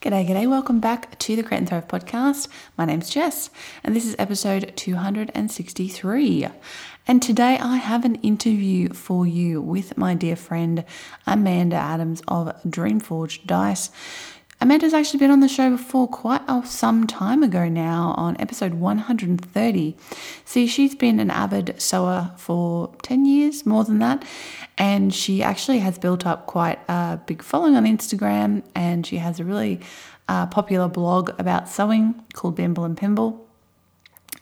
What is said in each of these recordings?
G'day, g'day. Welcome back to the Create and Thrive podcast. My name's Jess, and this is episode 263. And today I have an interview for you with my dear friend Amanda Adams of Dream Forged Dice. Amanda's actually been on the show before quite oh, some time ago now on episode 130. See, she's been an avid sewer for 10 years, more than that, and she actually has built up quite a big following on Instagram and she has a really uh, popular blog about sewing called Bimble and Pimble.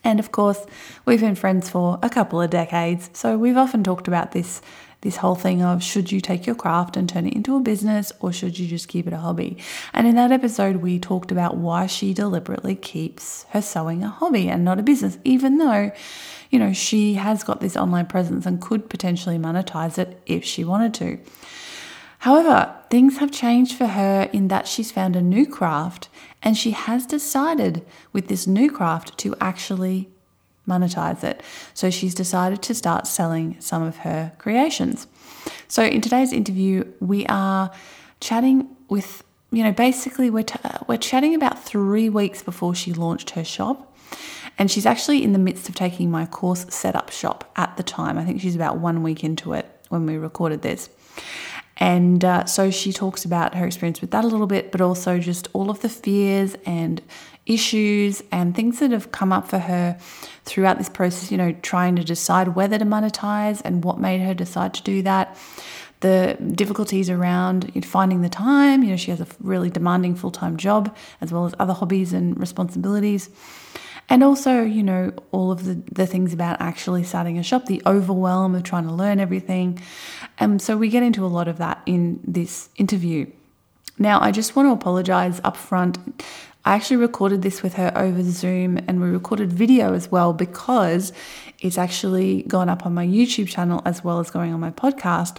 And of course, we've been friends for a couple of decades, so we've often talked about this this whole thing of should you take your craft and turn it into a business or should you just keep it a hobby? And in that episode, we talked about why she deliberately keeps her sewing a hobby and not a business, even though, you know, she has got this online presence and could potentially monetize it if she wanted to. However, things have changed for her in that she's found a new craft and she has decided with this new craft to actually monetize it. So she's decided to start selling some of her creations. So in today's interview, we are chatting with, you know, basically we're, t- we're chatting about three weeks before she launched her shop. And she's actually in the midst of taking my course setup shop at the time. I think she's about one week into it when we recorded this. And uh, so she talks about her experience with that a little bit, but also just all of the fears and issues and things that have come up for her throughout this process, you know, trying to decide whether to monetize and what made her decide to do that. The difficulties around finding the time, you know, she has a really demanding full time job as well as other hobbies and responsibilities. And also, you know, all of the, the things about actually starting a shop, the overwhelm of trying to learn everything. And so we get into a lot of that in this interview. Now, I just want to apologize up front. I actually recorded this with her over Zoom and we recorded video as well because it's actually gone up on my YouTube channel as well as going on my podcast.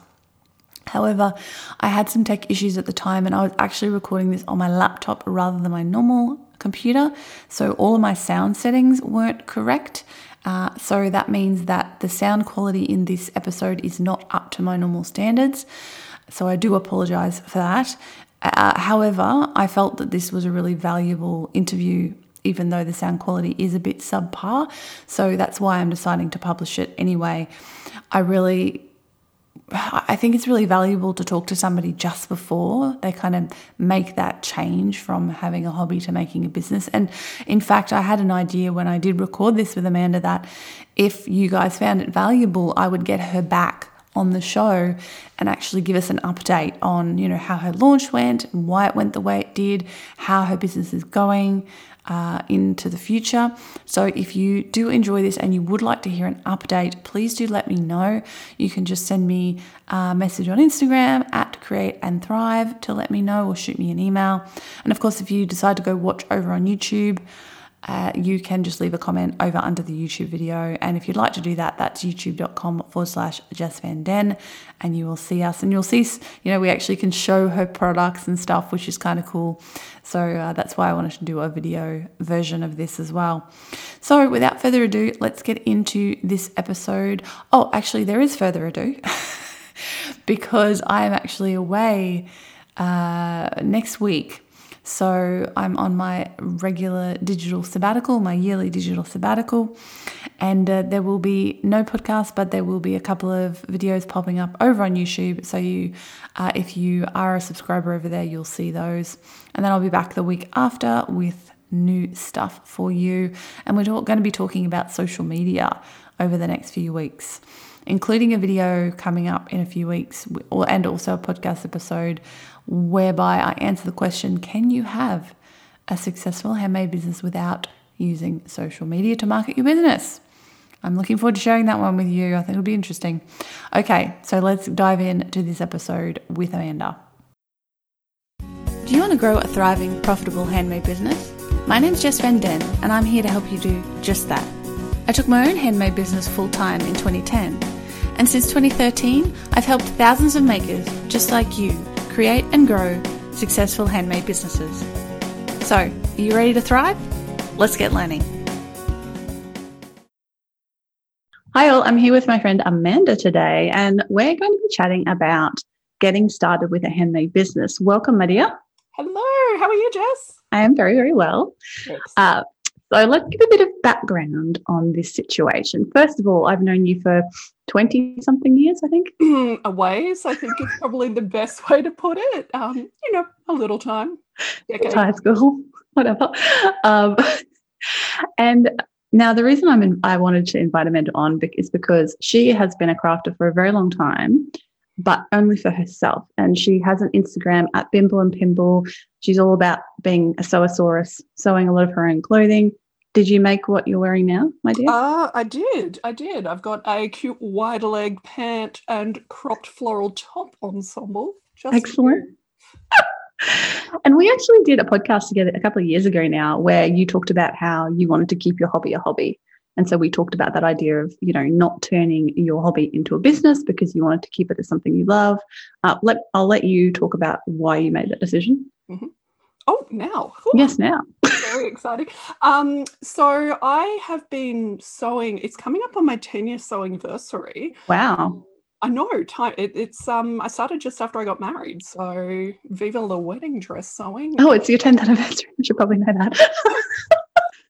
However, I had some tech issues at the time and I was actually recording this on my laptop rather than my normal computer. So all of my sound settings weren't correct. Uh, so that means that the sound quality in this episode is not up to my normal standards. So I do apologize for that. Uh, however, I felt that this was a really valuable interview, even though the sound quality is a bit subpar. So that's why I'm deciding to publish it anyway. I really I think it's really valuable to talk to somebody just before they kind of make that change from having a hobby to making a business. And in fact, I had an idea when I did record this with Amanda that if you guys found it valuable, I would get her back on the show and actually give us an update on you know how her launch went and why it went the way it did how her business is going uh, into the future. So if you do enjoy this and you would like to hear an update please do let me know. You can just send me a message on instagram at create and thrive to let me know or shoot me an email. And of course if you decide to go watch over on youtube uh, you can just leave a comment over under the YouTube video. And if you'd like to do that, that's youtube.com forward slash Jess Van Den, and you will see us. And you'll see, you know, we actually can show her products and stuff, which is kind of cool. So uh, that's why I wanted to do a video version of this as well. So without further ado, let's get into this episode. Oh, actually, there is further ado because I am actually away uh, next week so I'm on my regular digital sabbatical, my yearly digital sabbatical, and uh, there will be no podcast, but there will be a couple of videos popping up over on YouTube. So you, uh, if you are a subscriber over there, you'll see those. And then I'll be back the week after with new stuff for you. And we're going to be talking about social media over the next few weeks including a video coming up in a few weeks and also a podcast episode whereby I answer the question Can you have a successful handmade business without using social media to market your business? I'm looking forward to sharing that one with you. I think it'll be interesting. Okay, so let's dive into this episode with Amanda. Do you want to grow a thriving, profitable handmade business? My name's Jess Van Den, and I'm here to help you do just that. I took my own handmade business full time in 2010, and since 2013, I've helped thousands of makers just like you create and grow successful handmade businesses. So, are you ready to thrive? Let's get learning. Hi, all. I'm here with my friend Amanda today, and we're going to be chatting about getting started with a handmade business. Welcome, my dear. Hello, how are you, Jess? I am very, very well. Uh, so let's give a bit of background on this situation. First of all, I've known you for 20 something years, I think. a ways, I think is probably the best way to put it. Um, you know, a little time. High school, whatever. Um, and now, the reason I'm in, I wanted to invite Amanda on is because she has been a crafter for a very long time, but only for herself. And she has an Instagram at Bimble and Pimble. She's all about being a sewosaurus, sewing a lot of her own clothing. Did you make what you're wearing now, my dear? Uh, I did. I did. I've got a cute wide leg pant and cropped floral top ensemble. Excellent. and we actually did a podcast together a couple of years ago now where you talked about how you wanted to keep your hobby a hobby. And so we talked about that idea of, you know, not turning your hobby into a business because you wanted to keep it as something you love. Uh, let, I'll let you talk about why you made that decision. Mm-hmm. Oh, now. Ooh. Yes, now. Very exciting. Um, so I have been sewing, it's coming up on my 10 year sewing anniversary. Wow. I know. Time. It, it's um. I started just after I got married, so viva the wedding dress sewing. Oh, it's your 10th anniversary. You should probably know that.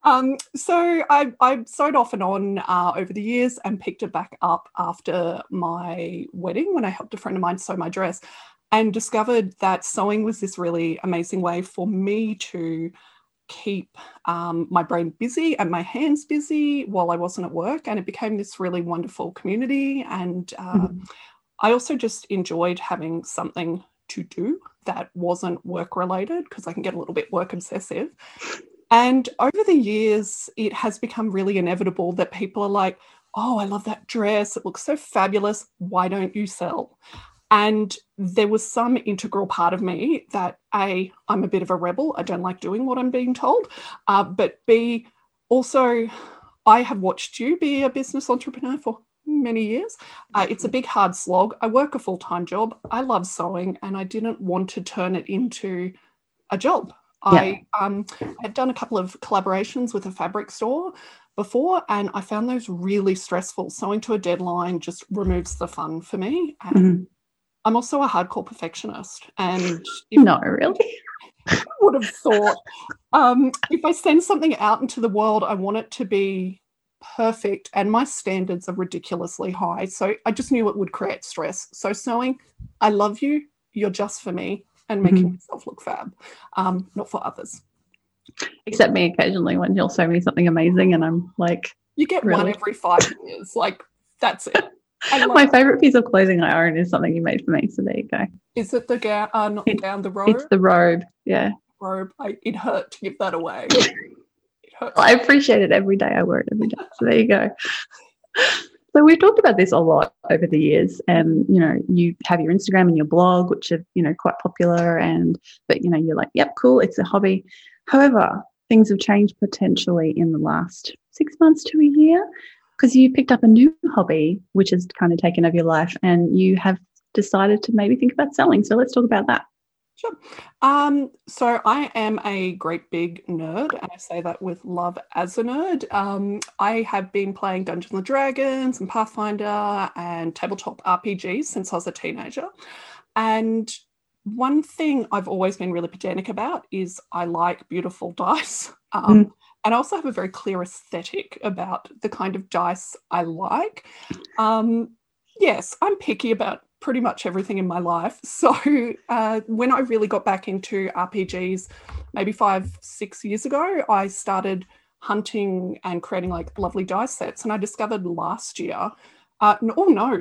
um. So I I sewed off and on uh, over the years and picked it back up after my wedding when I helped a friend of mine sew my dress, and discovered that sewing was this really amazing way for me to keep um, my brain busy and my hands busy while I wasn't at work. And it became this really wonderful community. And uh, mm-hmm. I also just enjoyed having something to do that wasn't work related because I can get a little bit work obsessive. And over the years, it has become really inevitable that people are like, oh, I love that dress. It looks so fabulous. Why don't you sell? And there was some integral part of me that A, I'm a bit of a rebel. I don't like doing what I'm being told. Uh, but B, also, I have watched you be a business entrepreneur for many years. Uh, it's a big, hard slog. I work a full time job. I love sewing, and I didn't want to turn it into a job. Yeah. I um, had done a couple of collaborations with a fabric store before, and I found those really stressful. Sewing to a deadline just removes the fun for me. And mm-hmm. I'm also a hardcore perfectionist, and no, really. I would have thought um, if I send something out into the world, I want it to be perfect, and my standards are ridiculously high. So I just knew it would create stress. So sewing, I love you. You're just for me, and making mm-hmm. myself look fab, um, not for others. Except me occasionally when you'll show me something amazing, and I'm like, you get really? one every five years. Like that's it. My favorite piece of clothing I own is something you made for me. So there you go. Is it the gown? Uh, not it, down the robe. It's the robe. Yeah. Robe. I, it hurt to give that away. I appreciate it every day. I wear it every day. So there you go. So we've talked about this a lot over the years, and you know, you have your Instagram and your blog, which are you know quite popular, and but you know, you're like, yep, cool, it's a hobby. However, things have changed potentially in the last six months to a year because you picked up a new hobby, which has kind of taken over your life, and you have decided to maybe think about selling. So let's talk about that. Sure. Um, so I am a great big nerd, and I say that with love as a nerd. Um, I have been playing Dungeons and Dragons and Pathfinder and tabletop RPGs since I was a teenager. And one thing I've always been really pedantic about is I like beautiful dice. Um, mm. And I also have a very clear aesthetic about the kind of dice I like. Um, yes, I'm picky about pretty much everything in my life. So uh, when I really got back into RPGs, maybe five, six years ago, I started hunting and creating like lovely dice sets. And I discovered last year, uh, oh no,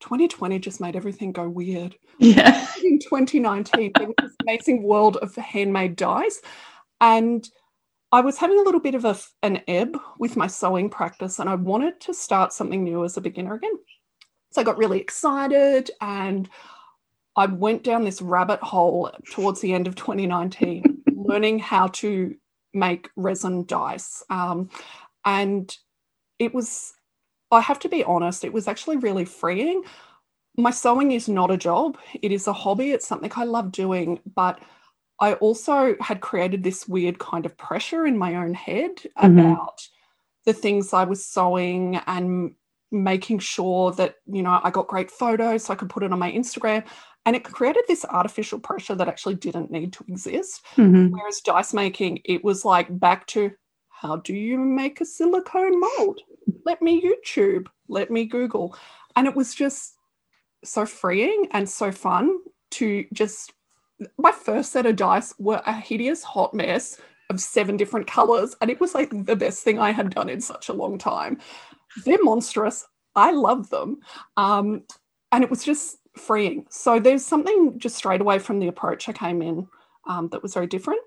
2020 just made everything go weird. Yeah. In 2019, there was this amazing world of handmade dice. And I was having a little bit of a, an ebb with my sewing practice, and I wanted to start something new as a beginner again. So I got really excited and I went down this rabbit hole towards the end of 2019, learning how to make resin dice. Um, and it was, I have to be honest, it was actually really freeing. My sewing is not a job, it is a hobby, it's something I love doing, but I also had created this weird kind of pressure in my own head mm-hmm. about the things I was sewing and making sure that, you know, I got great photos so I could put it on my Instagram. And it created this artificial pressure that actually didn't need to exist. Mhm. Whereas dice making, it was like back to how do you make a silicone mold? Let me YouTube, let me Google. And it was just so freeing and so fun to just. My first set of dice were a hideous hot mess of seven different colors. And it was like the best thing I had done in such a long time. They're monstrous. I love them. Um, and it was just freeing. So there's something just straight away from the approach I came in um, that was very different.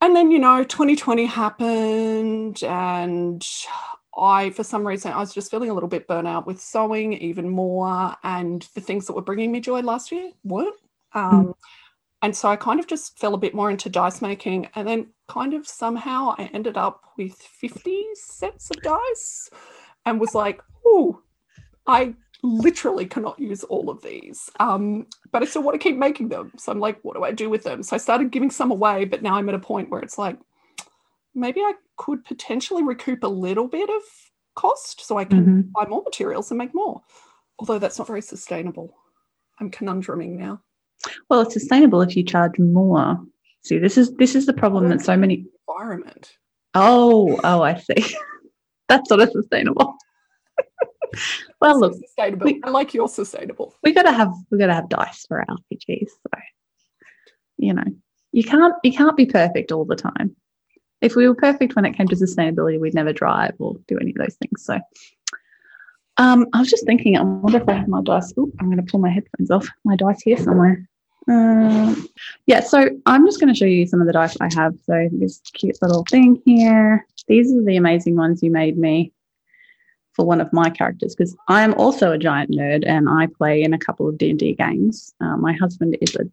And then, you know, 2020 happened, and I, for some reason, I was just feeling a little bit burnt out with sewing even more. And the things that were bringing me joy last year weren't. Um, And so I kind of just fell a bit more into dice making. And then, kind of somehow, I ended up with 50 sets of dice and was like, oh, I literally cannot use all of these. Um, but I still want to keep making them. So I'm like, what do I do with them? So I started giving some away, but now I'm at a point where it's like, maybe I could potentially recoup a little bit of cost so I can Mhm. buy more materials and make more. Although that's not very sustainable. I'm conundruming now. Well, it's sustainable if you charge more. See, this is this is the problem that so many. Environment. Oh, oh, I see. That's sort of sustainable. well, look, sustainable. we- I like your sustainable. we gotta have we gotta have dice for our RPGs. So, you know, you can't you can't be perfect all the time. If we were perfect when it came to sustainability, we'd never drive or do any of those things. So, um, I was just thinking, I wonder if I have my dice. Ooh, I'm going to pull my headphones off. My dice here somewhere. Um, yeah, so I'm just going to show you some of the dice I have. So this cute little thing here. These are the amazing ones you made me for one of my characters because I am also a giant nerd and I play in a couple of D&D games. Uh, my husband is a,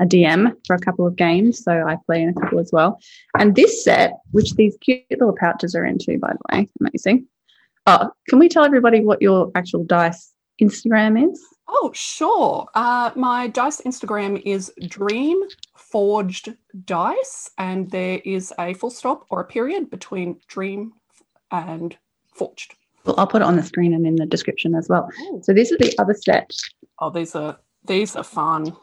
a DM for a couple of games, so I play in a couple as well. And this set, which these cute little pouches are into, by the way, amazing. Oh, can we tell everybody what your actual dice Instagram is? Oh, sure. Uh, my dice Instagram is Dream Forged Dice, and there is a full stop or a period between Dream and Forged. Well, I'll put it on the screen and in the description as well. So these are the other set Oh, these are these are fun.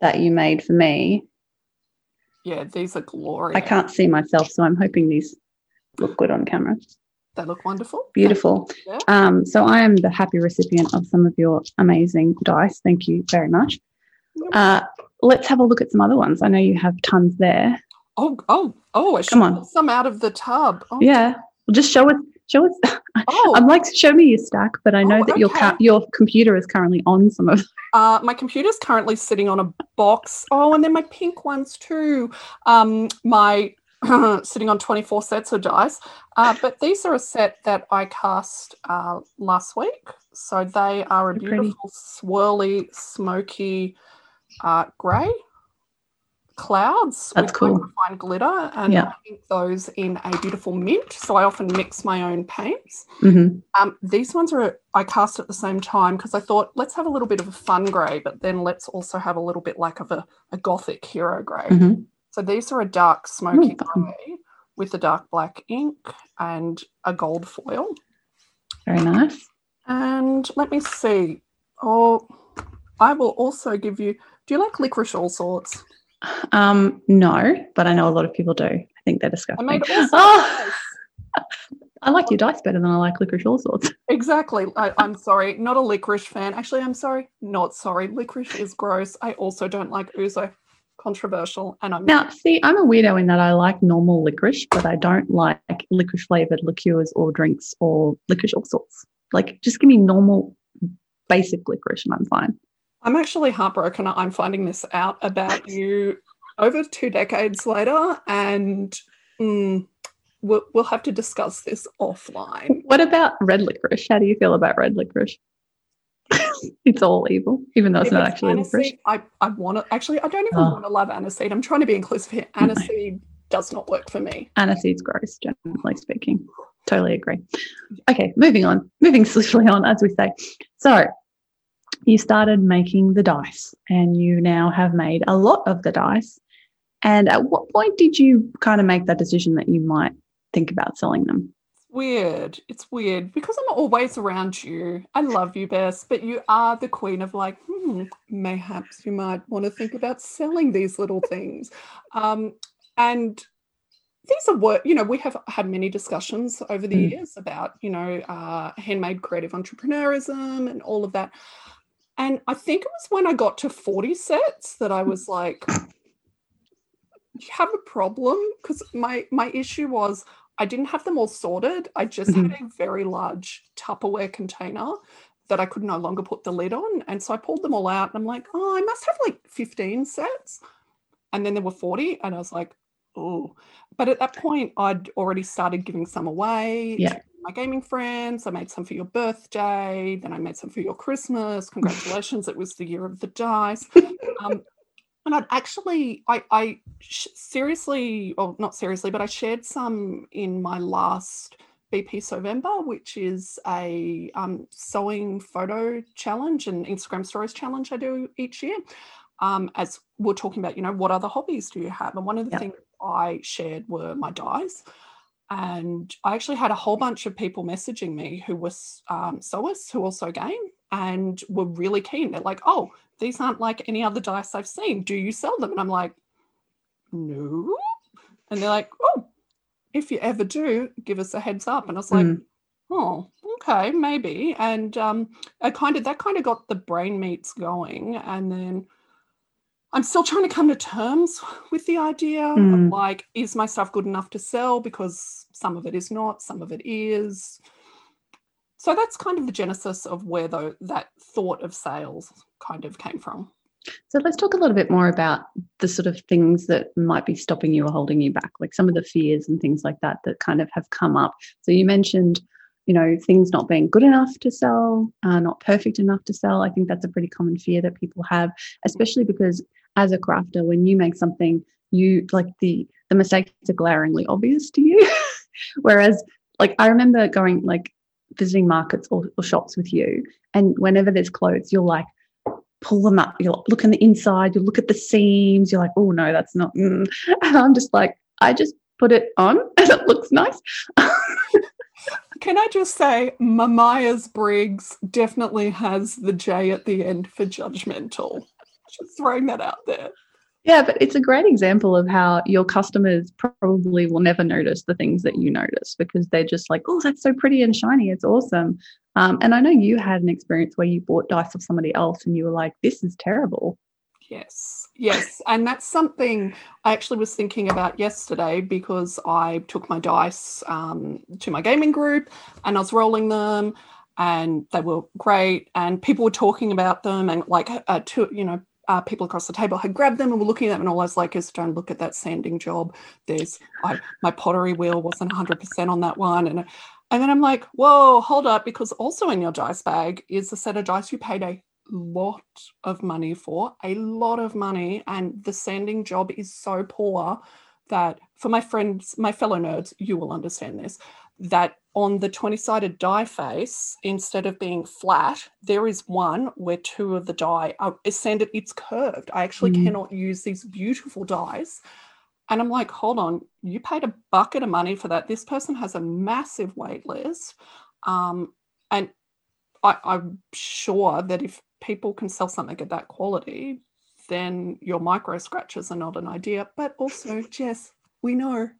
that you made for me. Yeah, these are glorious. I can't see myself, so I'm hoping these look good on camera. They look wonderful. Beautiful. Yeah. Um, so I am the happy recipient of some of your amazing dice. Thank you very much. Uh, let's have a look at some other ones. I know you have tons there. Oh, oh, oh! I should Come on. some out of the tub. Oh, Yeah. Well, just show us. Show us. Oh, I'd like to show me your stack, but I know Oh, that your ca- your computer is currently on some of. Uh, my computer's currently sitting on a box. Oh, and then my pink ones too. Um, my sitting on 24 sets of dice. Uh, but these are a set that I cast uh, last week. So they are a They're pretty. beautiful, swirly, smoky uh, grey clouds That's with cool. microfine glitter. And Yeah. I those in a beautiful mint. So I often mix my own paints. Mhm. Um, these ones are I cast at the same time because I thought let's have a little bit of a fun grey, but then let's also have a little bit like of a, a gothic hero grey. Mhm. So these are a dark smoky grey with a dark black ink and a gold foil. Very nice. And let me see. Oh, I will also give you. Do you like licorice all sorts? Um, no, but I know a lot of people do. I think they're I disgusting. made all sorts. Oh! I like your dice better than I like licorice all sorts. Exactly. I, I'm sorry, not a licorice fan. Actually, I'm sorry, not sorry. Licorice is gross. I also don't like ouzo. Controversial, and I'm Now, see, I'm a weirdo in that I like normal licorice, but I don't like licorice flavored liqueurs or drinks or licorice all sorts. Like, just give me normal, basic licorice and I'm fine. I'm actually heartbroken. I'm finding this out about you over two decades later, and mm, we'll, we'll have to discuss this offline. What about red licorice? How do you feel about red licorice? It's all evil, even though it's not actually aniseed, I, I want to actually, I don't even Oh. want to love aniseed. I'm trying to be inclusive here. No. Aniseed does not work for me. Aniseed's gross, generally speaking. Totally agree. Okay, moving on, moving swiftly on, as we say. So, you started making the dice, and you now have made a lot of the dice. And at what point did you kind of make that decision that you might think about selling them? Weird. It's weird because I'm always around you. I love you, Jess, but you are the queen of like, hmm, mayhaps you might want to think about selling these little things. Um, and these are work, you know, we have had many discussions over the mm. years about, you know, uh, handmade creative entrepreneurism and all of that. And I think it was when I got to 40 sets that I was like, you have a problem? Because my my issue was I didn't have them all sorted. I just mm-hmm. had a very large Tupperware container that I could no longer put the lid on. And so I pulled them all out and I'm like, oh, I must have like 15 sets. And then there were 40. And I was like, oh. But at that point, I'd already started giving some away. Yeah. my gaming friends. I made some for your birthday. Then I made some for your Christmas. Congratulations. it was the year of the dice. Um, and I'd actually, I, I seriously, or not seriously, but I shared some in my last BP Sewvember, which is a um, sewing photo challenge and Instagram stories challenge I do each year. Um, as we're talking about, you know, what other hobbies do you have? And one of the yep. things I shared were my dies. And I actually had a whole bunch of people messaging me who were um, sewers who also game and were really keen. They're like, oh, these aren't like any other dice I've seen. Do you sell them? And I'm like, no. And they're like, oh, if you ever do, give us a heads up. And I was like, mm. oh, okay, maybe. And um, I kind of that kind of got the brain meats going. And then I'm still trying to come to terms with the idea mm. of like, is my stuff good enough to sell? Because some of it is not, some of it is. So that's kind of the genesis of where the, that thought of sales kind of came from. So let's talk a little bit more about the sort of things that might be stopping you or holding you back, like some of the fears and things like that that kind of have come up. So you mentioned, you know, things not being good enough to sell, uh, not perfect enough to sell. I think that's a pretty common fear that people have, especially because as a crafter, when you make something, you like the the mistakes are glaringly obvious to you. Whereas, like I remember going like visiting markets or, or shops with you, and whenever there's clothes, you're like, pull them up. You'll look on the inside, you look at the seams, you're like, oh no, that's not. Mm. And I'm just like, I just put it on and it looks nice. Can I just say, Myers Briggs definitely has the J at the end for judgmental. Just throwing that out there. Yeah, but it's a great example of how your customers probably will never notice the things that you notice because they're just like, oh, that's so pretty and shiny. It's awesome. Um, and I know you had an experience where you bought dice of somebody else and you were like, this is terrible. Yes, yes. And that's something I actually was thinking about yesterday because I took my dice um, to my gaming group and I was rolling them and they were great and people were talking about them and like uh, you know uh, people across the table had grabbed them and were looking at them and all I was like is don't look at that sanding job. There's I, my pottery wheel wasn't 100% on that one. And and then I'm like whoa hold up because also in your dice bag is a set of dice you paid a lot of money for a lot of money and the sanding job is so poor that for my friends my fellow nerds you will understand this that on the 20 sided die face, instead of being flat, there is one where two of the die are sanded, it's curved. I actually mm. cannot use these beautiful dies. And I'm like, hold on, you paid a bucket of money for that. This person has a massive wait list. Um, and I, I'm sure that if people can sell something at that quality, then your micro scratches are not an idea. But also, Jess, we know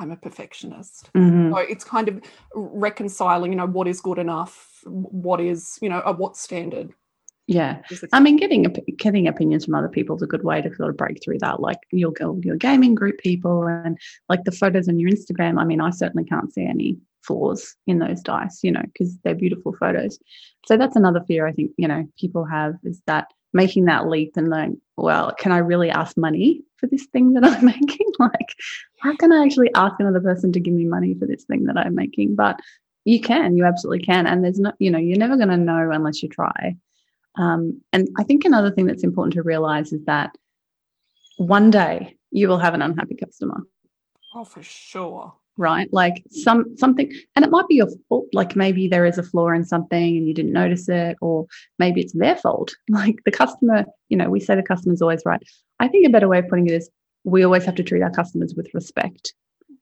I'm a perfectionist. Mm-hmm. So it's kind of reconciling, you know, what is good enough, what is, you know, a what standard. Yeah, I mean, getting getting opinions from other people is a good way to sort of break through that. Like your your gaming group people and like the photos on your Instagram. I mean, I certainly can't see any flaws in those dice, you know, because they're beautiful photos. So that's another fear I think you know people have is that making that leap and like, well, can I really ask money for this thing that I'm making? like, how can I actually ask another person to give me money for this thing that I'm making? But you can, you absolutely can. And there's no, you know, you're never going to know unless you try. Um, and I think another thing that's important to realize is that one day you will have an unhappy customer. Oh, for sure right like some something and it might be your fault like maybe there is a flaw in something and you didn't notice it or maybe it's their fault like the customer you know we say the customer's always right i think a better way of putting it is we always have to treat our customers with respect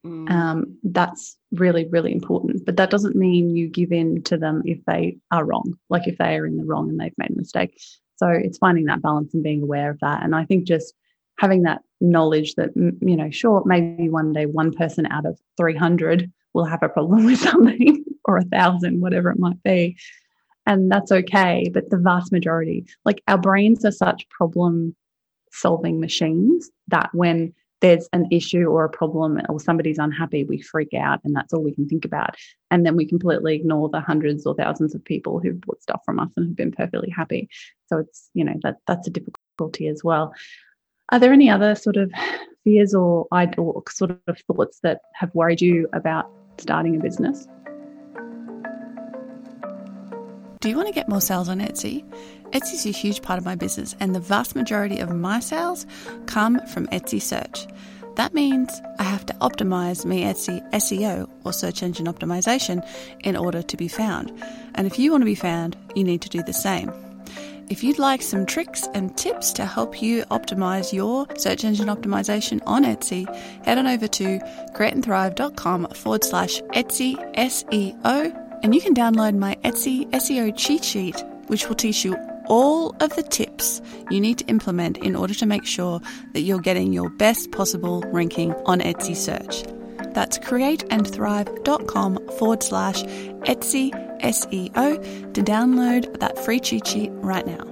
Mm. Um, that's really, really important. But that doesn't mean you give in to them if they are wrong, like if they are in the wrong and they've made a mistake. So it's finding that balance and being aware of that. And I think just having that knowledge that, you know, sure, maybe one day one person out of 300 will have a problem with something or a thousand, whatever it might be. And that's okay. But the vast majority, like our brains are such problem solving machines that when there's an issue or a problem or somebody's unhappy, we freak out and that's all we can think about. And then we completely ignore the hundreds or thousands of people who've bought stuff from us and have been perfectly happy. So it's, you know, that that's a difficulty as well. Are there any other sort of fears or, or sort of thoughts that have worried you about starting a business? Do you want to get more sales on Etsy? Etsy is a huge part of my business, and the vast majority of my sales come from Etsy search. That means I have to optimize my Etsy SEO or search engine optimization in order to be found. And if you want to be found, you need to do the same. If you'd like some tricks and tips to help you optimize your search engine optimization on Etsy, head on over to createandthrive.com forward slash Etsy SEO and you can download my Etsy SEO cheat sheet, which will teach you all of the tips you need to implement in order to make sure that you're getting your best possible ranking on Etsy search. That's createandthrive.com forward slash Etsy SEO to download that free cheat sheet right now.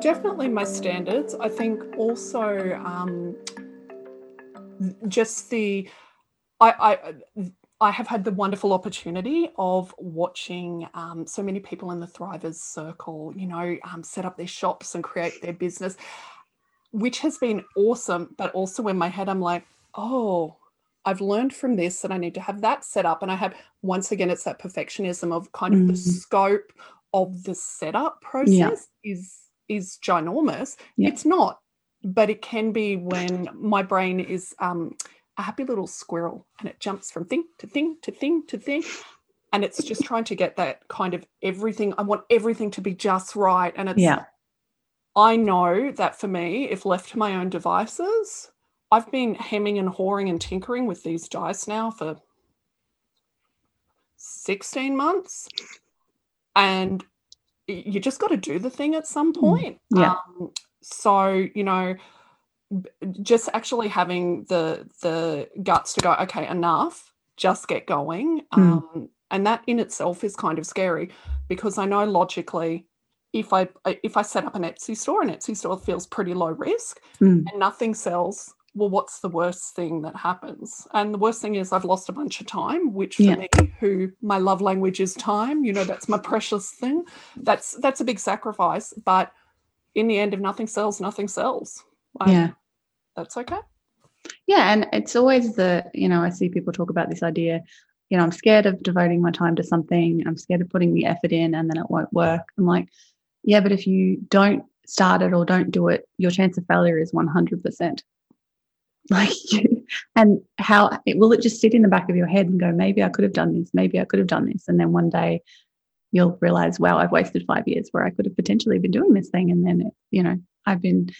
Definitely my standards. I think also um, just the I, I I have had the wonderful opportunity of watching um, so many people in the Thrivers circle, you know, um, set up their shops and create their business, which has been awesome. But also in my head, I'm like, oh, I've learned from this and I need to have that set up. And I have, once again, it's that perfectionism of kind of mm. the scope of the setup process yeah. is is ginormous. Yeah. It's not, but it can be when my brain is um, a happy little squirrel and it jumps from thing to thing to thing to thing. And it's just trying to get that kind of everything. I want everything to be just right. And it's, yeah. I know that for me, if left to my own devices, I've been hemming and hawing and tinkering with these dice now for 16 months. And you just got to do the thing at some mm. point. Yeah. Um, so, you know, just actually having the the guts to go okay enough just get going mm. um, and that in itself is kind of scary because i know logically if i if i set up an etsy store an etsy store feels pretty low risk mm. and nothing sells well what's the worst thing that happens and the worst thing is i've lost a bunch of time which for yeah. me who my love language is time you know that's my precious thing that's that's a big sacrifice but in the end if nothing sells nothing sells yeah that's okay. Yeah, and it's always the, you know, I see people talk about this idea, you know, I'm scared of devoting my time to something, I'm scared of putting the effort in and then it won't work. I'm like, yeah, but if you don't start it or don't do it, your chance of failure is 100%. Like, and how will it just sit in the back of your head and go, maybe I could have done this, maybe I could have done this. And then one day you'll realize, wow, I've wasted five years where I could have potentially been doing this thing. And then, it, you know, I've been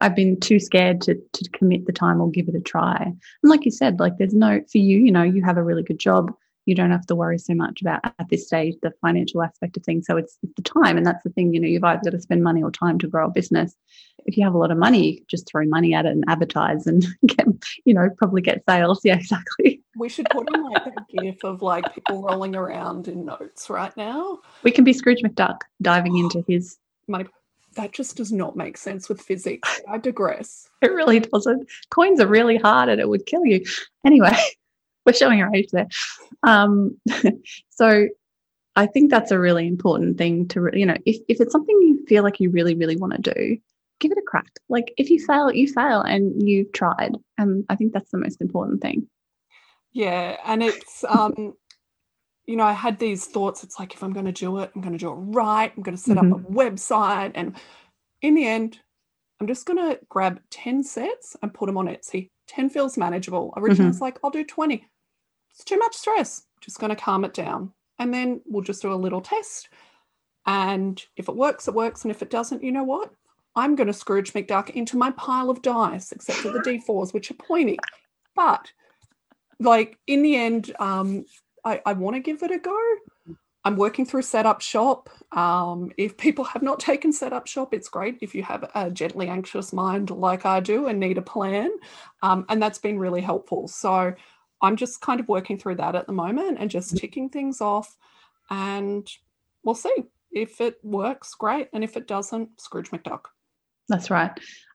I've been too scared to to commit the time or give it a try. And like you said, like there's no for you, you know, you have a really good job. You don't have to worry so much about at this stage the financial aspect of things. So it's, it's the time, and that's the thing. You know, you've either got to spend money or time to grow a business. If you have a lot of money, you just throw money at it and advertise and get, you know, probably get sales. Yeah, exactly. We should put in like a gif of like people rolling around in notes right now. We can be Scrooge McDuck diving oh, into his money that just does not make sense with physics. I digress. It really doesn't. Coins are really hard and it would kill you. Anyway, we're showing our age there. Um, so I think that's a really important thing to, you know, if, if it's something you feel like you really, really want to do, give it a crack. Like if you fail, you fail and you've tried. And I think that's the most important thing. Yeah. And it's, um, you know, I had these thoughts. It's like, if I'm going to do it, I'm going to do it right. I'm going to set mm-hmm. up a website. And in the end, I'm just going to grab 10 sets and put them on Etsy. 10 feels manageable. Originally, mm-hmm. it's like, I'll do 20. It's too much stress. Just going to calm it down. And then we'll just do a little test. And if it works, it works. And if it doesn't, you know what? I'm going to Scrooge McDuck into my pile of dice, except for the D4s, which are pointy. But like in the end, um, I, I want to give it a go. I'm working through Setup Shop. Um, if people have not taken Setup Shop, it's great if you have a gently anxious mind like I do and need a plan. Um, and that's been really helpful. So I'm just kind of working through that at the moment and just mm-hmm. ticking things off. And we'll see. If it works, great. And if it doesn't, Scrooge McDuck. That's right.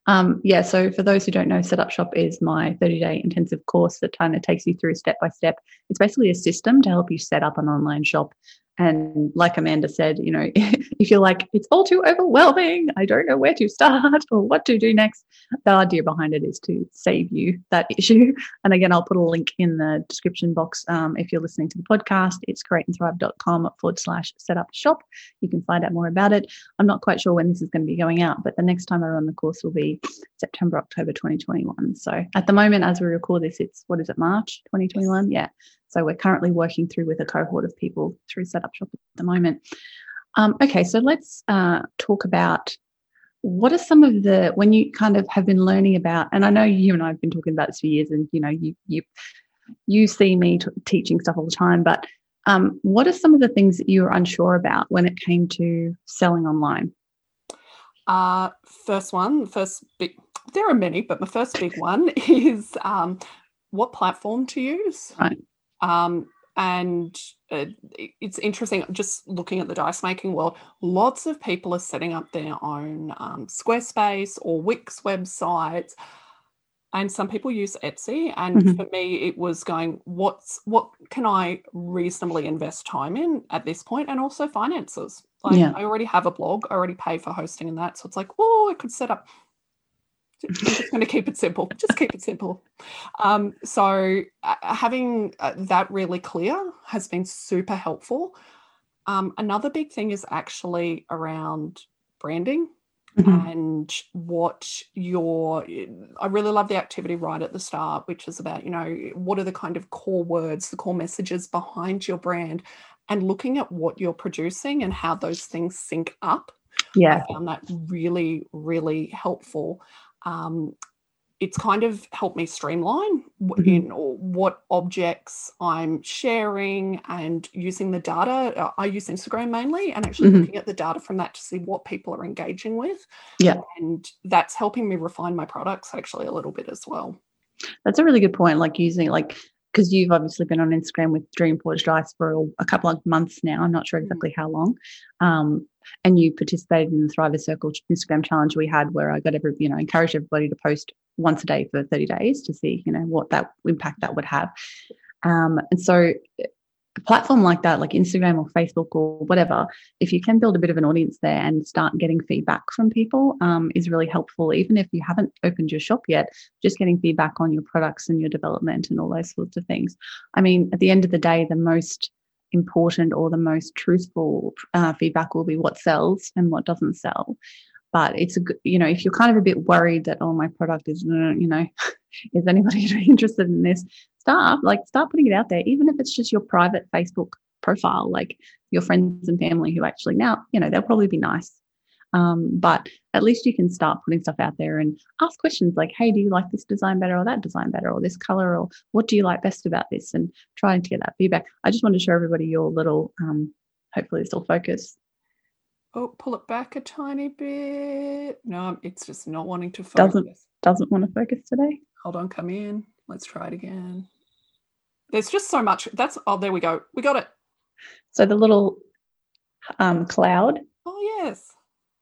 Um, yeah, so for those who don't know, Setup Shop is my 30 day intensive course that kind of takes you through step by step. It's basically a system to help you set up an online shop and like Amanda said, you know, if you're like, it's all too overwhelming, I don't know where to start or what to do next, the idea behind it is to save you that issue. And again, I'll put a link in the description box um, if you're listening to the podcast. It's createandthrive.com forward slash setup shop. You can find out more about it. I'm not quite sure when this is going to be going out, but the next time I run the course will be September, October 2021. So at the moment, as we record this, it's what is it, March 2021? Yeah. So we're currently working through with a cohort of people through Setup Shop at the moment. Um, okay, so let's uh, talk about what are some of the when you kind of have been learning about, and I know you and I have been talking about this for years, and you know you you you see me t- teaching stuff all the time, but um, what are some of the things that you were unsure about when it came to selling online? Uh, first one, first big. There are many, but my first big one is um, what platform to use. Right. Um, and uh, it's interesting just looking at the dice making world lots of people are setting up their own um, squarespace or wix websites and some people use etsy and mm-hmm. for me it was going what's what can i reasonably invest time in at this point and also finances like yeah. i already have a blog i already pay for hosting and that so it's like oh i could set up I'm just going to keep it simple. Just keep it simple. Um, so uh, having uh, that really clear has been super helpful. Um, another big thing is actually around branding mm-hmm. and what your. I really love the activity right at the start, which is about you know what are the kind of core words, the core messages behind your brand, and looking at what you're producing and how those things sync up. Yeah, I found that really, really helpful um, it's kind of helped me streamline mm-hmm. in what objects I'm sharing and using the data. Uh, I use Instagram mainly and actually mm-hmm. looking at the data from that to see what people are engaging with. Yeah. And that's helping me refine my products actually a little bit as well. That's a really good point. Like using like because you've obviously been on Instagram with Dream Dreamforge Dice for a couple of months now. I'm not sure mm. exactly how long. Um, and you participated in the Thriver Circle Instagram challenge we had, where I got every, you know, encouraged everybody to post once a day for 30 days to see, you know, what that impact that would have. Um, and so a platform like that, like Instagram or Facebook or whatever, if you can build a bit of an audience there and start getting feedback from people, um, is really helpful. Even if you haven't opened your shop yet, just getting feedback on your products and your development and all those sorts of things. I mean, at the end of the day, the most important or the most truthful uh, feedback will be what sells and what doesn't sell. But it's a good, you know, if you're kind of a bit worried that, oh, my product is, you know, is anybody interested in this? start like start putting it out there even if it's just your private facebook profile like your friends and family who actually now you know they'll probably be nice um, but at least you can start putting stuff out there and ask questions like hey do you like this design better or that design better or this color or what do you like best about this and trying to get that feedback i just want to show everybody your little um, hopefully still focus oh pull it back a tiny bit no it's just not wanting to focus doesn't doesn't want to focus today hold on come in let's try it again there's just so much. That's oh, there we go. We got it. So the little um, cloud. Oh yes.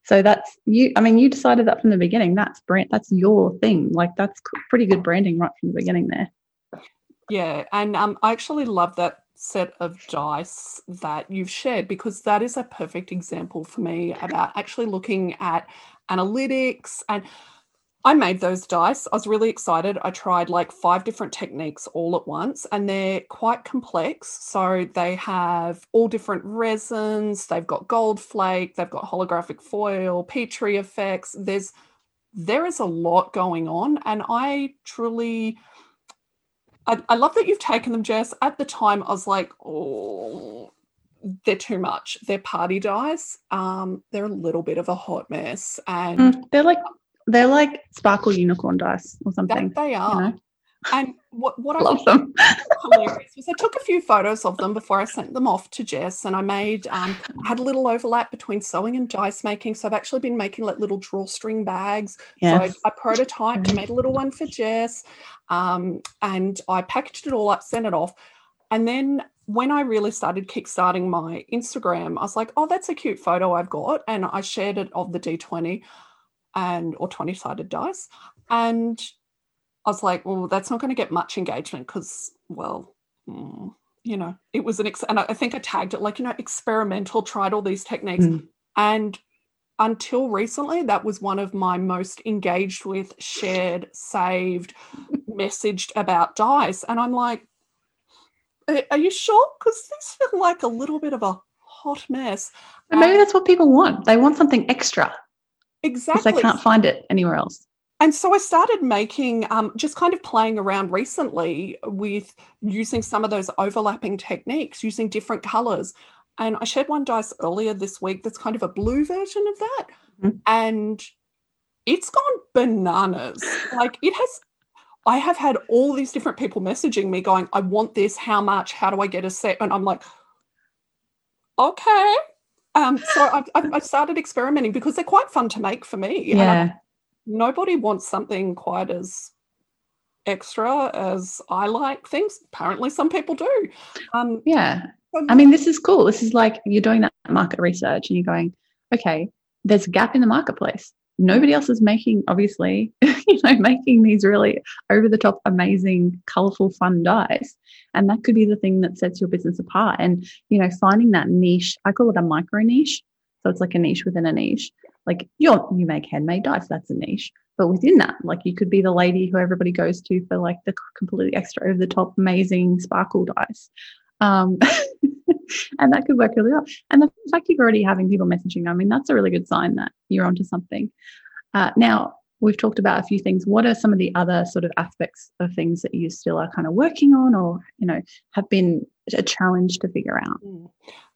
So that's you. I mean, you decided that from the beginning. That's brand. That's your thing. Like that's pretty good branding right from the beginning there. Yeah, and um, I actually love that set of dice that you've shared because that is a perfect example for me about actually looking at analytics and I made those dice. I was really excited. I tried like five different techniques all at once, and they're quite complex. So they have all different resins, they've got gold flake, they've got holographic foil, Petri effects. There's there is a lot going on, and I truly I, I love that you've taken them, Jess. At the time, I was like, oh, they're too much. They're party dyes. Um, they're a little bit of a hot mess, and Mm, they're like they're like sparkle unicorn dice or something. that they are. know? And what what I Love them. hilarious was I took a few photos of them before I sent them off to Jess, and I made um, I had a little overlap between sewing and dice making. So I've actually been making like little drawstring bags. Yes. So I, I prototyped, made a little one for Jess, um, and I packaged it all up, sent it off, and then when I really started kickstarting my Instagram, I was like, "Oh, that's a cute photo I've got," and I shared it of the D20 and or 20 sided dice, and I was like, well, that's not going to get much engagement because, well, mm, you know, it was an, ex- and I think I tagged it like, you know, experimental, tried all these techniques. Mm. And until recently, that was one of my most engaged with, shared, saved, messaged about dice. And I'm like, "Are- are you sure? Because these feel like a little bit of a hot mess. And maybe that's what people want. They want something extra because exactly. they can't find it anywhere else. And so I started making, um, just kind of playing around recently with using some of those overlapping techniques, using different colors. And I shared one dice earlier this week that's kind of a blue version of that. Mhm. And it's gone bananas. like it has, I have had all these different people messaging me going, I want this. How much? How do I get a set? And I'm like, okay. Um, so I've, I've started experimenting because they're quite fun to make for me. I Yeah. nobody wants something quite as extra as I like things. Apparently, some people do. Um, Yeah. I mean, this is cool. This is like you're doing that market research and you're going, okay, there's a gap in the marketplace. Nobody else is making, obviously, you know, making these really over the top, amazing, colorful, fun dice. And that could be the thing that sets your business apart. And, you know, finding that niche, I call it a micro niche. So it's like a niche within a niche. Like you're, you make handmade dice, that's a niche. But within that, like you could be the lady who everybody goes to for like the completely extra over the top, amazing sparkle dice. Um, and that could work really well. And the fact you're already having people messaging, I mean, that's a really good sign that you're onto something. Uh, now, we've talked about a few things. What are some of the other sort of aspects of things that you still are kind of working on or, you know, have been a challenge to figure out? Mm.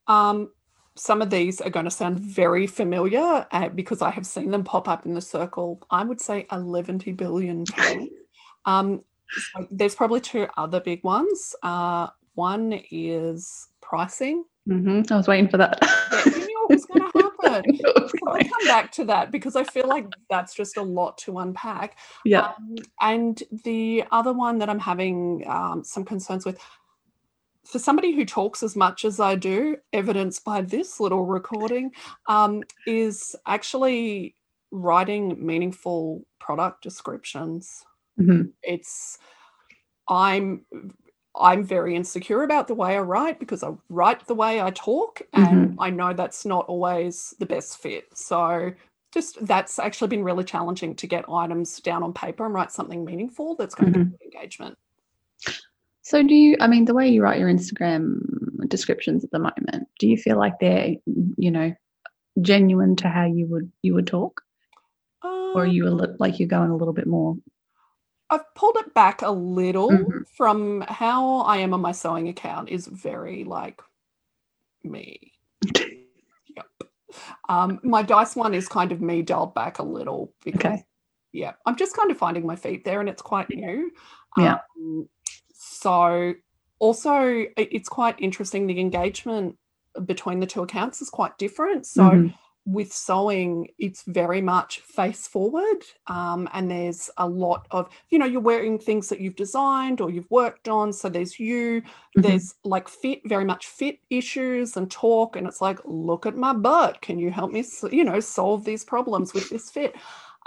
Um, some of these are going to sound very familiar uh, because I have seen them pop up in the circle. I would say 11 billion times. Um, so there's probably two other big ones. Uh, one is pricing. hmm I was waiting for that. Yeah, you knew it was going to happen. I'll come back to that because I feel like that's just a lot to unpack. yeah. Um, and the other one that I'm having um, some concerns with, for somebody who talks as much as I do, evidenced by this little recording, um, is actually writing meaningful product descriptions. Mhm. It's I'm I'm very insecure about the way I write because I write the way I talk, and I know that's not always the best fit. So just that's actually been really challenging to get items down on paper and write something meaningful that's going to Mhm. get good engagement. So do you I mean the way you write your Instagram descriptions at the moment, do you feel like they're you know genuine to how you would you would talk or are Um, you li- like you're going a little bit more I've pulled it back a little Mhm. from how I am on my sewing account is very like me. Yep. Um, my dice one is kind of me dialed back a little because Okay. yeah, I'm just kind of finding my feet there and it's quite new. Yeah. Um, so also it's quite interesting. The engagement between the two accounts is quite different. So Mhm. With sewing, it's very much face forward. Um, and there's a lot of, you know, you're wearing things that you've designed or you've worked on. So there's you, Mhm. there's like fit, very much fit issues and talk. And it's like, look at my butt. Can you help me, you know, solve these problems with this fit?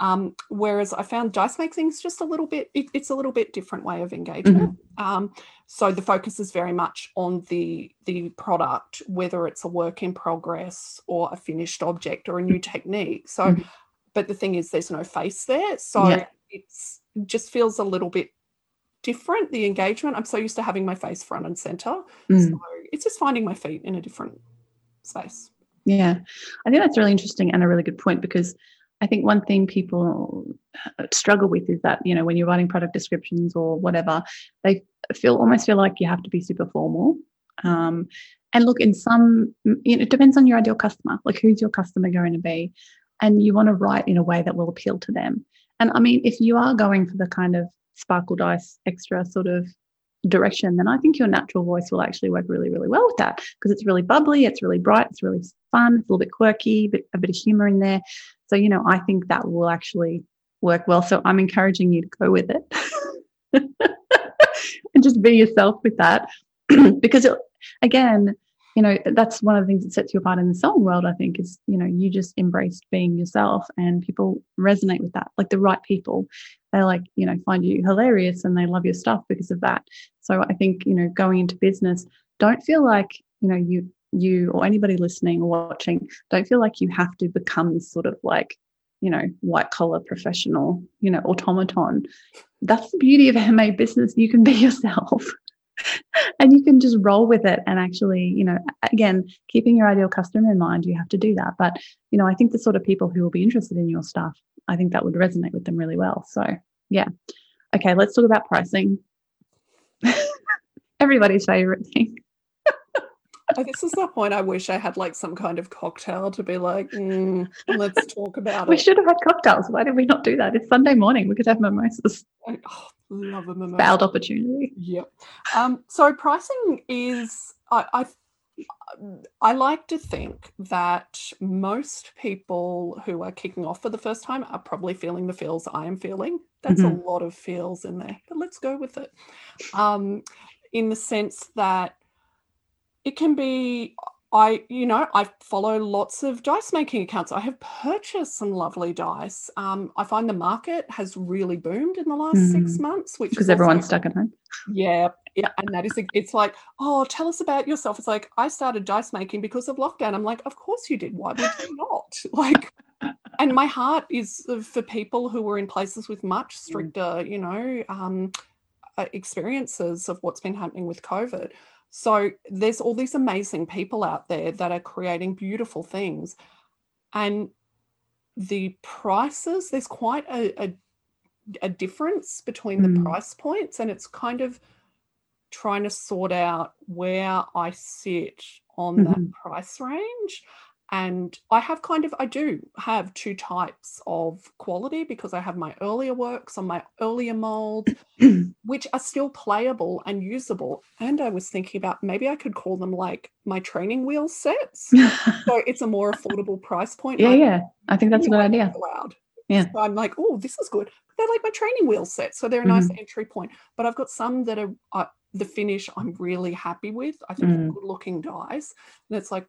Um, whereas I found dice making is just a little bit, it, it's a little bit different way of engagement. Um, so the focus is very much on the the product, whether it's a work in progress or a finished object or a new technique. So, Mhm. but the thing is, there's no face there, so Yeah. it's it just feels a little bit different. The engagement. I'm so used to having my face front and center, Mm. so it's just finding my feet in a different space. Yeah, I think that's really interesting and a really good point because I think one thing people uh, struggle with is that you know when you're writing product descriptions or whatever, they feel almost feel like you have to be super formal Um, and look, in some, you know, it depends on your ideal customer. Like, who's your customer going to be? And you want to write in a way that will appeal to them. And I mean, if you are going for the kind of sparkle dice extra sort of direction, then I think your natural voice will actually work really, really well with that because it's really bubbly, it's really bright, it's really fun, it's a little bit quirky, but a bit of humor in there. So, you know, I think that will actually work well. So I'm encouraging you to go with it and just be yourself with that because it, again, you know, that's one of the things that sets you apart in the song world, I think, is, you know, you just embraced being yourself and people resonate with that. Like the right people, they like, you know, find you hilarious and they love your stuff because of that. So I think, you know, going into business, don't feel like, you know, you you or anybody listening or watching, don't feel like you have to become this sort of like, you know, white collar professional, you know, automaton. That's the beauty of handmade business. You can be yourself. and you can just roll with it and actually you know again keeping your ideal customer in mind you have to do that. But you know i think the sort of people who will be interested in your stuff i think that would resonate with them really well. So yeah. Okay let's talk about pricing. Everybody's favorite thing this is the point I wish I had like some kind of cocktail to be like, mm, let's talk about we it. We should have had cocktails. Why did we not do that? It's Sunday morning. We could have mimosas. I, oh, Love a mimosa. Failed opportunity. Yep. Um, so pricing is I, I I like to think that most people who are kicking off for the first time are probably feeling the feels I am feeling. That's mm-hmm. a lot of feels in there, but let's go with it. Um, in the sense that it can be I, you know, I follow lots of dice making accounts. I have purchased some lovely dice. Um, I find the market has really boomed in the last mm. six months, which because everyone's stuck at home. Yeah, yeah, and that is it's like, oh, tell us about yourself. It's like I started dice making because of lockdown. I'm like, of course you did. Why would you not? Like, and my heart is for people who were in places with much mm. stricter, you know, um, uh, experiences of what's been happening with COVID. So there's all these amazing people out there that are creating beautiful things. And the prices, there's quite a, a, a difference between mm. the price points. And it's kind of trying to sort out where I sit on mm-hmm. that price range and i have kind of i do have two types of quality because i have my earlier works on my earlier mold which are still playable and usable. And i was thinking about maybe i could call them like my training wheel sets. So it's a more affordable price point. Yeah yeah. I think that's a good idea. loud yeah. so i'm like oh this is good. They're like my training wheel sets so they're a nice mm-hmm. entry point. But i've got some that are uh, the finish i'm really happy with. I think mm. good looking dies. And it's like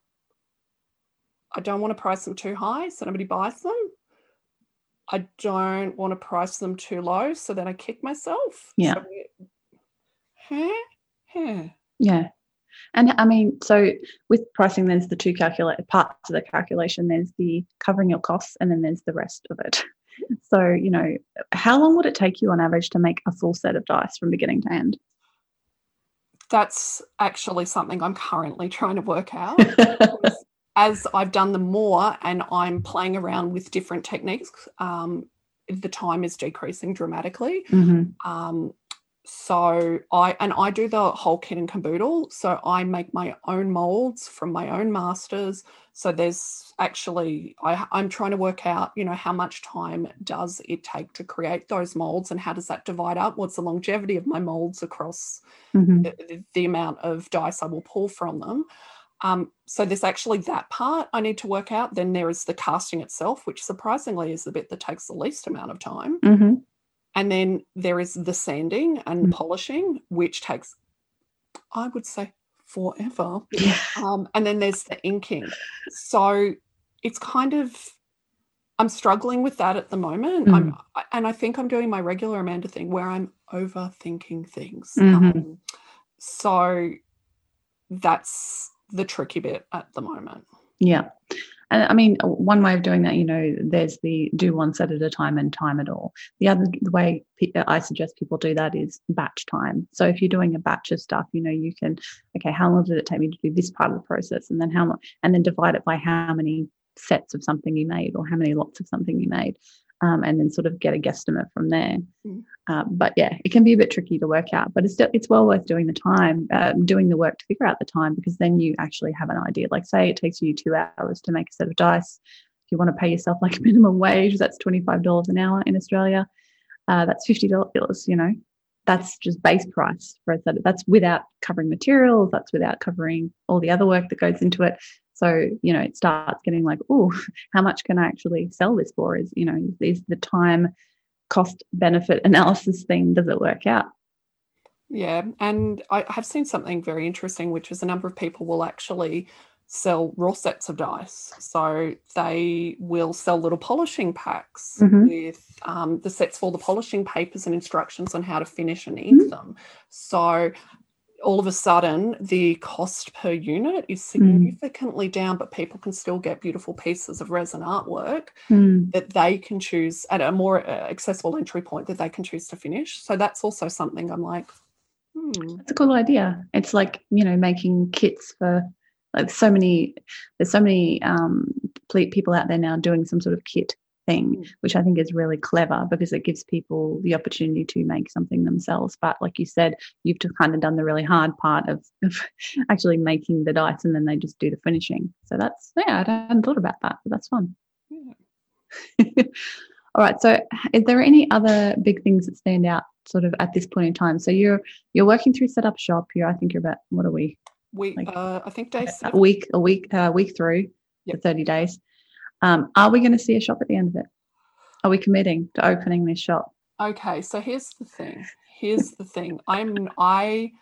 I don't want to price them too high so nobody buys them. I don't want to price them too low so then I kick myself. Yeah. So, huh? Huh. Yeah. And I mean, so with pricing, there's the two calculate parts of the calculation. There's the covering your costs, and then there's the rest of it. So, you know, how long would it take you on average to make a full set of dice from beginning to end? That's actually something I'm currently trying to work out. as I've done them more and I'm playing around with different techniques, um, the time is decreasing dramatically. Mm-hmm. Um, so I and I do the whole kit and caboodle. So I make my own molds from my own masters. So there's actually I, I'm trying to work out, you know, how much time does it take to create those molds and how does that divide up? What's the longevity of my molds across mm-hmm. the, the amount of dice I will pull from them? Um, so there's actually that part I need to work out. Then there is the casting itself, which surprisingly is the bit that takes the least amount of time. Mm-hmm. And then there is the sanding and mm-hmm. polishing, which takes, I would say, forever. Yeah. Um, and then there's the inking. So it's kind of, I'm struggling with that at the moment. Mm. I'm, and I think I'm doing my regular Amanda thing where I'm overthinking things. Mm-hmm. Um, so that's the tricky bit at the moment. Yeah. And I mean, one way of doing that, you know, there's the do one set at a time and time it all. The other the way uh, I suggest people do that is batch time. So if you're doing a batch of stuff, you know, you can, okay, how long did it take me to do this part of the process? And then how long, and then divide it by how many sets of something you made or how many lots of something you made. Um, and then sort of get a guesstimate from there. Mm. Um, but yeah, it can be a bit tricky to work out, but it's still, it's well worth doing the time, um, doing the work to figure out the time because then you actually have an idea. Like say it takes you two hours to make a set of dice. If you want to pay yourself like minimum wage, that's twenty five dollars an hour in Australia. Uh, that's fifty dollars. You know, that's just base price for a set. That's without covering materials. That's without covering all the other work that goes into it. So, you know, it starts getting like, oh, how much can I actually sell this for? Is, you know, is the time cost benefit analysis thing, does it work out? Yeah. And I have seen something very interesting, which is a number of people will actually sell raw sets of dice. So they will sell little polishing packs Mhm. with um, the sets for the polishing papers and instructions on how to finish and ink Mhm. them. So all of a sudden, the cost per unit is Mm. significantly down, but people can still get beautiful pieces of resin artwork Mm. that they can choose at a more uh, accessible entry point that they can choose to finish. So that's also something I'm like, hmm. That's a cool idea. It's like, you know, making kits for like so many, there's so many um, people out there now doing some sort of kit thing, Mm. which I think is really clever because it gives people the opportunity to make something themselves. But like you said, you've kind of done the really hard part of, of actually making the dice and then they just do the finishing. So that's, yeah, I hadn't thought about that, but that's fun. Yeah. All right. So, is there any other big things that stand out, sort of at this point in time? So you're you're working through set up shop. Here, I think you're about what are we? We, Like, uh, I think day A week, a week, a week through the thirty days. Um, are we going to see a shop at the end of it? Are we committing to opening this shop? Okay, so here's the thing. Here's the thing. I'm I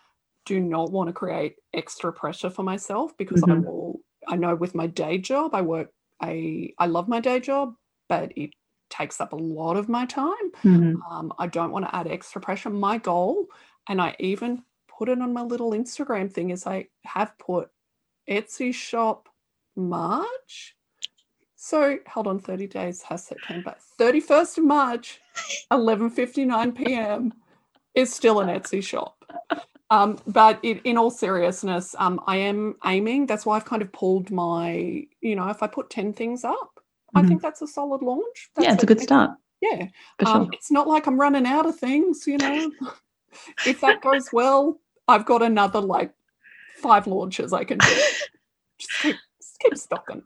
do not want to create extra pressure for myself because I Mhm. will I know with my day job I work I I love my day job, but it takes up a lot of my time. Mhm. Um, I don't want to add extra pressure. My goal, and I even put it on my little Instagram thing, is I have put Etsy shop March. So hold on, 30 days has September. 31st of March, 11:59 p.m. is still an Etsy shop. Um, but it, in all seriousness, um, I am aiming. That's why I've kind of pulled my, you know, if I put 10 things up, I Mhm. think that's a solid launch. Yeah, it's a good I think- start Yeah. for sure. Um, it's not like I'm running out of things, you know. if that goes well, I've got another like five launches I can do. Just keep, just keep stocking.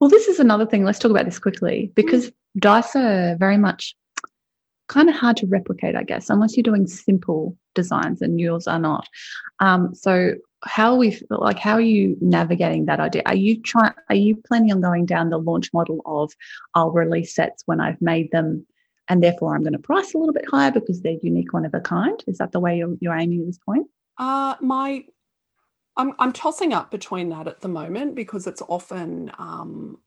Well, this is another thing. Let's talk about this quickly because dice are very much kind of hard to replicate, I guess, unless you're doing simple designs, and yours are not. Um, so, how are we like? How are you navigating that idea? Are you trying? Are you planning on going down the launch model of I'll release sets when I've made them, and therefore I'm going to price a little bit higher because they're unique, one of a kind? Is that the way you're, you're aiming at this point? uh, my, I'm I'm tossing up between that at the moment because it's often. Um,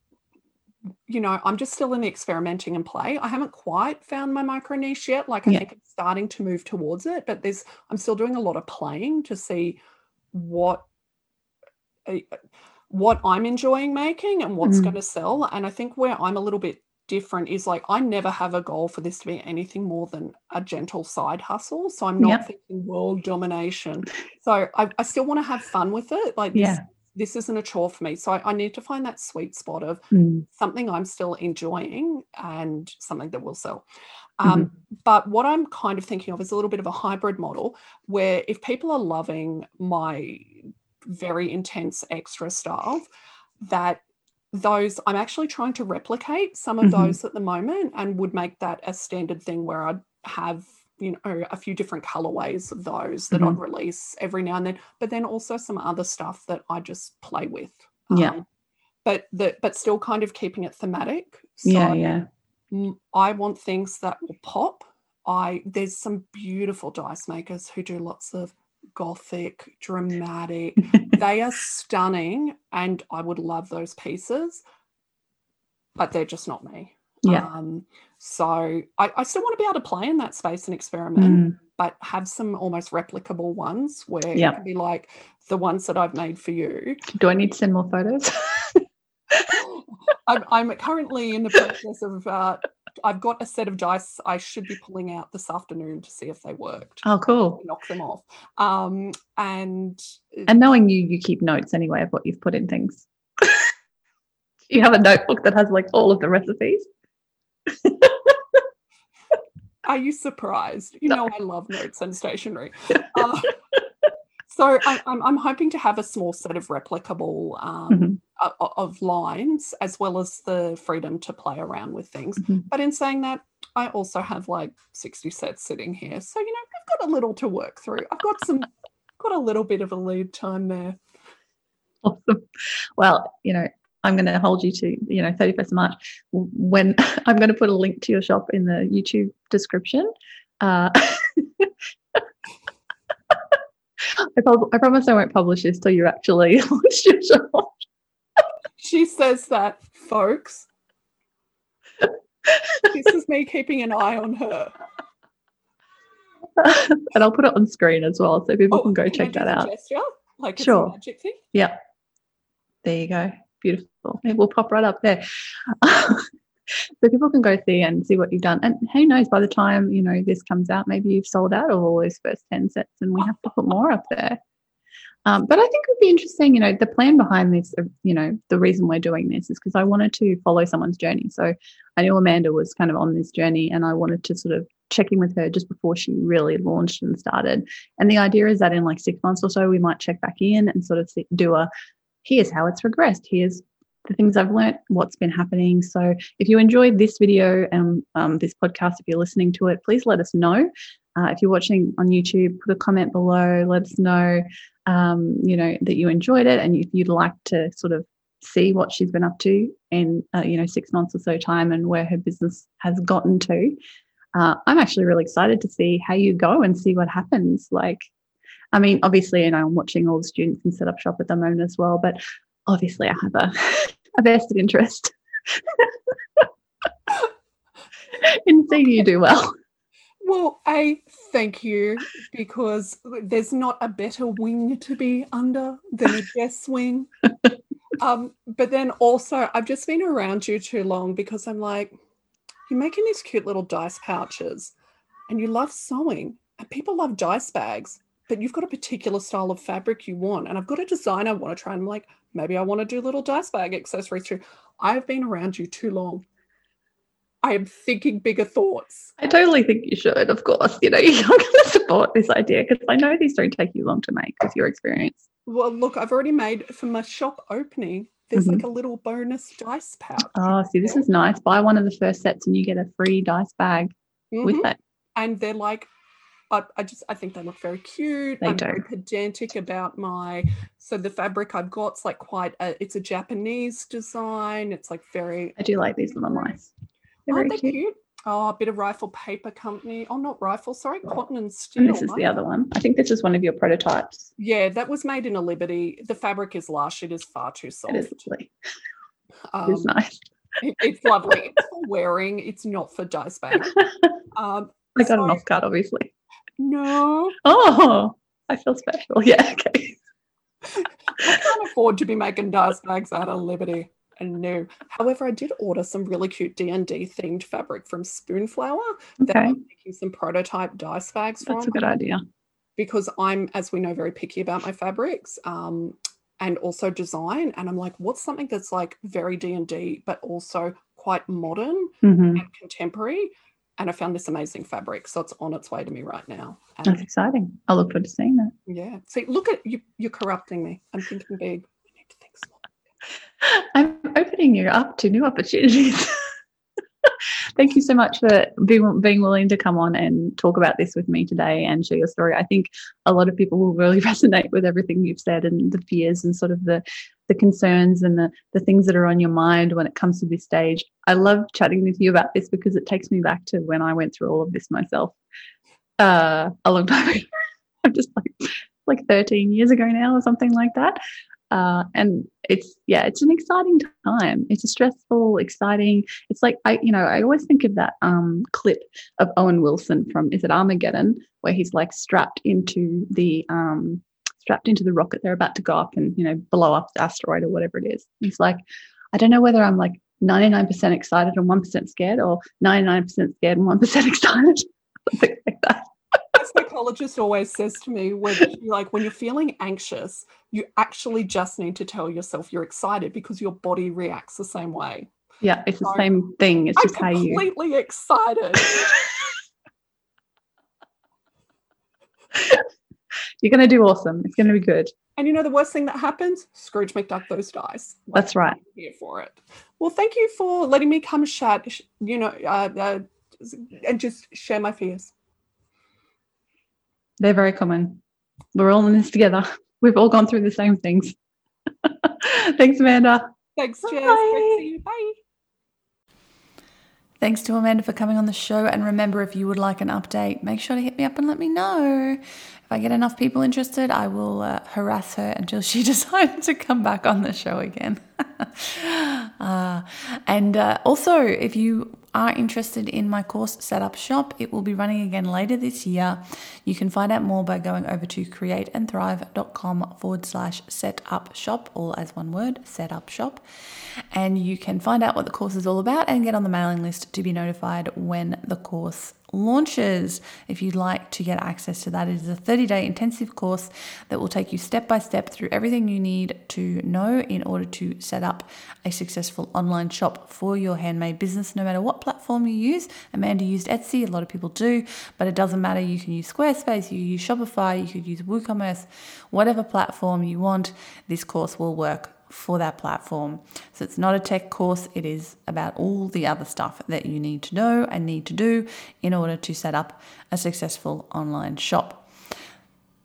you know, I'm just still in the experimenting and play. I haven't quite found my micro niche yet. Like I Yeah. think it's starting to move towards it, but there's I'm still doing a lot of playing to see what uh, what I'm enjoying making and what's Mm. going to sell. And I think where I'm a little bit different is like I never have a goal for this to be anything more than a gentle side hustle. So I'm not Yep. thinking world domination. So I, I still want to have fun with it. Like this, Yeah. this isn't a chore for me. So I, I need to find that sweet spot of Mm, something I'm still enjoying and something that will sell. Mm-hmm. Um, But what I'm kind of thinking of is a little bit of a hybrid model where if people are loving my very intense extra stuff, that those I'm actually trying to replicate some of Mhm. those at the moment and would make that a standard thing where I'd have you know a few different colorways of those that I'd release every now and then but then also some other stuff that I just play with Yeah. Um, but the but still kind of keeping it thematic so yeah, yeah. I want things that will pop. I there's some beautiful dice makers who do lots of gothic, dramatic. they are stunning, and I would love those pieces, but they're just not me. Yeah. Um, so I, I still want to be able to play in that space and experiment, Mm, but have some almost replicable ones where Yeah. it can be like the ones that I've made for you. Do I need to send more photos? I'm, I'm currently in the process of. Uh, I've got a set of dice I should be pulling out this afternoon to see if they worked. oh, cool. Knock them off. Um, and And knowing you, you keep notes anyway of what you've put in things. you have a notebook that has like all of the recipes. Are you surprised? You know, I love notes and stationery. Uh, so I, I'm, I'm hoping to have a small set of replicable um, Mhm. Of lines as well as the freedom to play around with things. Mhm. But in saying that, I also have like 60 sets sitting here. So, you know, I've got a little to work through. I've got some, got a little bit of a lead time there. Awesome. Well, you know, I'm going to hold you to, you know, 31st of March when I'm going to put a link to your shop in the YouTube description. Uh, I, I promise I won't publish this till you actually launch your shop. She says that, folks. this is me keeping an eye on her. and I'll put it on screen as well so people Oh, can go I check that out. Gesture, like Sure. a magic thing. Yeah. There you go. Beautiful. It will pop right up there. so people can go see and see what you've done. And who knows, by the time, you know, this comes out, maybe you've sold out of all those first 10 sets and we have to put more up there. Um, but I think it would be interesting, you know, the plan behind this, uh, you know, the reason we're doing this is because I wanted to follow someone's journey. So I knew Amanda was kind of on this journey and I wanted to sort of check in with her just before she really launched and started. And the idea is that in like six months or so, we might check back in and sort of see, do a here's how it's progressed. Here's the things I've learned, what's been happening. So if you enjoyed this video and um, this podcast, if you're listening to it, please let us know. Uh, if you're watching on YouTube, put a comment below. Let us know, um, you know, that you enjoyed it and if you'd like to sort of see what she's been up to in, uh, you know, six months or so time and where her business has gotten to. Uh, I'm actually really excited to see how you go and see what happens. Like, I mean, obviously, know, I'm watching all the students and set up shop at the moment as well, but obviously I have a, a vested interest in seeing you do well. Well, A, thank you, because there's not a better wing to be under than a Jess wing. Um, but then also, I've just been around you too long because I'm like, you're making these cute little dice pouches and you love sewing, and people love dice bags, but you've got a particular style of fabric you want. And I've got a design I want to try, and I'm like, maybe I want to do little dice bag accessories too. I've been around you too long. I am thinking bigger thoughts. I totally think you should, of course. You know, you're going to support this idea because I know these don't take you long to make with your experience. Well, look, I've already made for my shop opening. There's like a little bonus dice pouch. Oh, see, this is nice. Buy one of the first sets and you get a free dice bag with Mhm. it. and they're like, I, I just I think they look very cute. They I'm do. very pedantic about my so the fabric I've got's like quite a, it's a Japanese design. It's like very I do like these little mice. They're aren't they cute. cute? Oh, a bit of rifle paper company. Oh, not rifle, sorry, cotton and steel. And this is the other one. I think this is one of your prototypes. Yeah, that was made in a Liberty. The fabric is lush. It is far too soft. It is lovely. Um, it's nice. it- it's lovely. It's for wearing. It's not for dice bag. Um, I got an so- off card, obviously. no, Oh, I feel special. Yeah, okay. I can't afford to be making dice bags out of Liberty. And no. However, I did order some really cute D and D themed fabric from Spoonflower that I'm making some prototype dice bags from that's a good idea. because I'm, as we know, very picky about my fabrics um, and also design. And I'm like, what's something that's like very D and D but also quite modern hmm and contemporary? And I found this amazing fabric, so it's on its way to me right now. And That's exciting. I look forward to seeing that. yeah, see, look at you. You're corrupting me. I'm thinking big. I need to think small. I'm opening you up to new opportunities. Thank you so much for being, being willing to come on and talk about this with me today and share your story. I think a lot of people will really resonate with everything you've said and the fears and sort of the the concerns and the the things that are on your mind when it comes to this stage. I love chatting with you about this because it takes me back to when I went through all of this myself uh, a long time ago. I'm just like like 13 years ago now or something like that. Uh, and it's yeah, it's an exciting time. It's a stressful, exciting. It's like I, you know, I always think of that um, clip of Owen Wilson from is it Armageddon, where he's like strapped into the um, strapped into the rocket they're about to go up and you know blow up the asteroid or whatever it is. He's like, I don't know whether I'm like 99% excited and 1% scared, or 99% scared and 1% excited, something like that. Psychologist always says to me, when like when you're feeling anxious, you actually just need to tell yourself you're excited because your body reacts the same way. Yeah, it's the same thing. It's I'm just how you. completely excited. You're going to do awesome. It's going to be good. And you know the worst thing that happens? Scrooge McDuck those dice. Like, That's right. Here for it. Well, thank you for letting me come chat. You know, uh, uh, and just share my fears. They're very common. We're all in this together. We've all gone through the same things. Thanks, Amanda. Thanks, Jess. Bye. Bye. Thanks to Amanda for coming on the show. And remember, if you would like an update, make sure to hit me up and let me know. If I get enough people interested, I will uh, harass her until she decides to come back on the show again. uh, and uh, also, if you are interested in my course Setup Shop, it will be running again later this year. You can find out more by going over to createandthrive.com forward slash setup shop, all as one word, setup shop. And you can find out what the course is all about and get on the mailing list to be notified when the course launches. If you'd like to get access to that, it is a 30 day intensive course that will take you step by step through everything you need to know in order to set up a successful online shop for your handmade business, no matter what platform you use. Amanda used Etsy, a lot of people do, but it doesn't matter. You can use Squarespace, you use Shopify, you could use WooCommerce, whatever platform you want, this course will work for that platform. So it's not a tech course, it is about all the other stuff that you need to know and need to do in order to set up a successful online shop.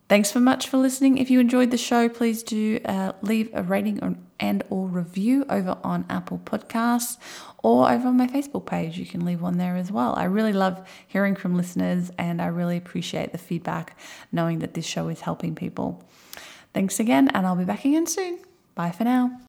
Thanks so much for listening. If you enjoyed the show, please do uh, leave a rating and or review over on Apple Podcasts or over on my Facebook page. You can leave one there as well. I really love hearing from listeners and I really appreciate the feedback knowing that this show is helping people. Thanks again and I'll be back again soon. Bye for now.